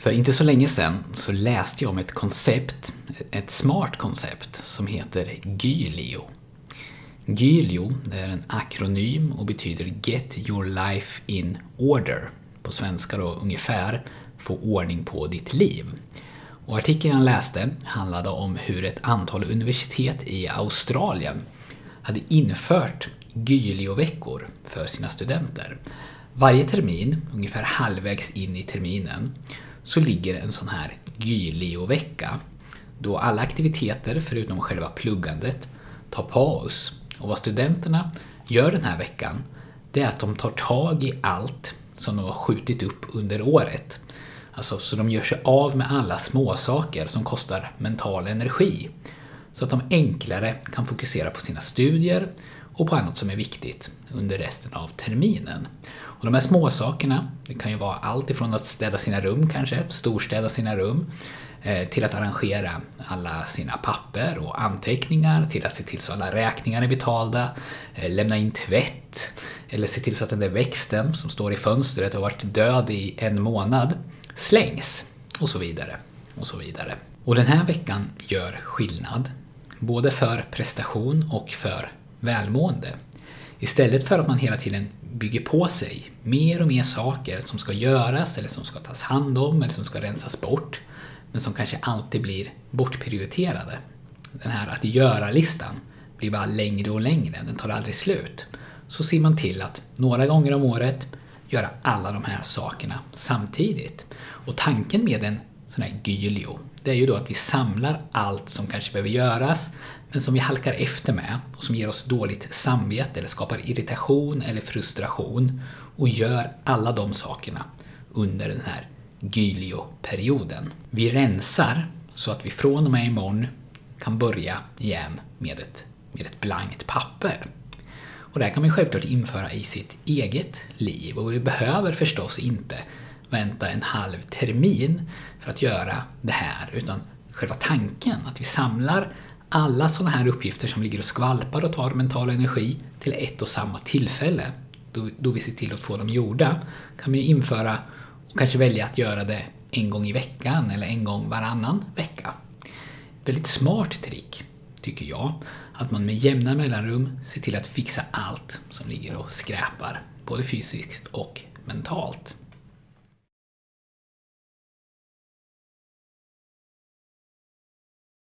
För inte så länge sedan så läste jag om ett koncept, ett smart koncept, som heter GYLIO. GYLIO det är en akronym och betyder Get your life in order. På svenska då ungefär Få ordning på ditt liv. Och artikeln jag läste handlade om hur ett antal universitet i Australien hade infört GYLIO-veckor för sina studenter. Varje termin, ungefär halvvägs in i terminen, så ligger en sån här GYLIO-vecka då alla aktiviteter förutom själva pluggandet tar paus. Och vad studenterna gör den här veckan det är att de tar tag i allt som de har skjutit upp under året. Alltså, så de gör sig av med alla småsaker som kostar mental energi. Så att de enklare kan fokusera på sina studier och på annat som är viktigt under resten av terminen. Och de här småsakerna, det kan ju vara allt ifrån att städa sina rum kanske, storstäda sina rum, eh, till att arrangera alla sina papper och anteckningar, till att se till så att alla räkningar är betalda, eh, lämna in tvätt, eller se till så att den där växten som står i fönstret och varit död i en månad slängs, och så vidare. Och så vidare. Och den här veckan gör skillnad, både för prestation och för välmående. Istället för att man hela tiden bygger på sig mer och mer saker som ska göras eller som ska tas hand om eller som ska rensas bort men som kanske alltid blir bortprioriterade. Den här att göra-listan blir bara längre och längre, den tar aldrig slut. Så ser man till att några gånger om året göra alla de här sakerna samtidigt. Och tanken med en sån här gylio, det är ju då att vi samlar allt som kanske behöver göras men som vi halkar efter med och som ger oss dåligt samvete eller skapar irritation eller frustration och gör alla de sakerna under den här Gylio-perioden. Vi rensar så att vi från och med imorgon kan börja igen med ett, med ett blankt papper. Och det här kan man självklart införa i sitt eget liv och vi behöver förstås inte vänta en halv termin för att göra det här utan själva tanken att vi samlar alla sådana här uppgifter som ligger och skvalpar och tar mental energi till ett och samma tillfälle, då, då vi ser till att få dem gjorda, kan vi införa och kanske välja att göra det en gång i veckan eller en gång varannan vecka. Väldigt smart trick, tycker jag, att man med jämna mellanrum ser till att fixa allt som ligger och skräpar, både fysiskt och mentalt.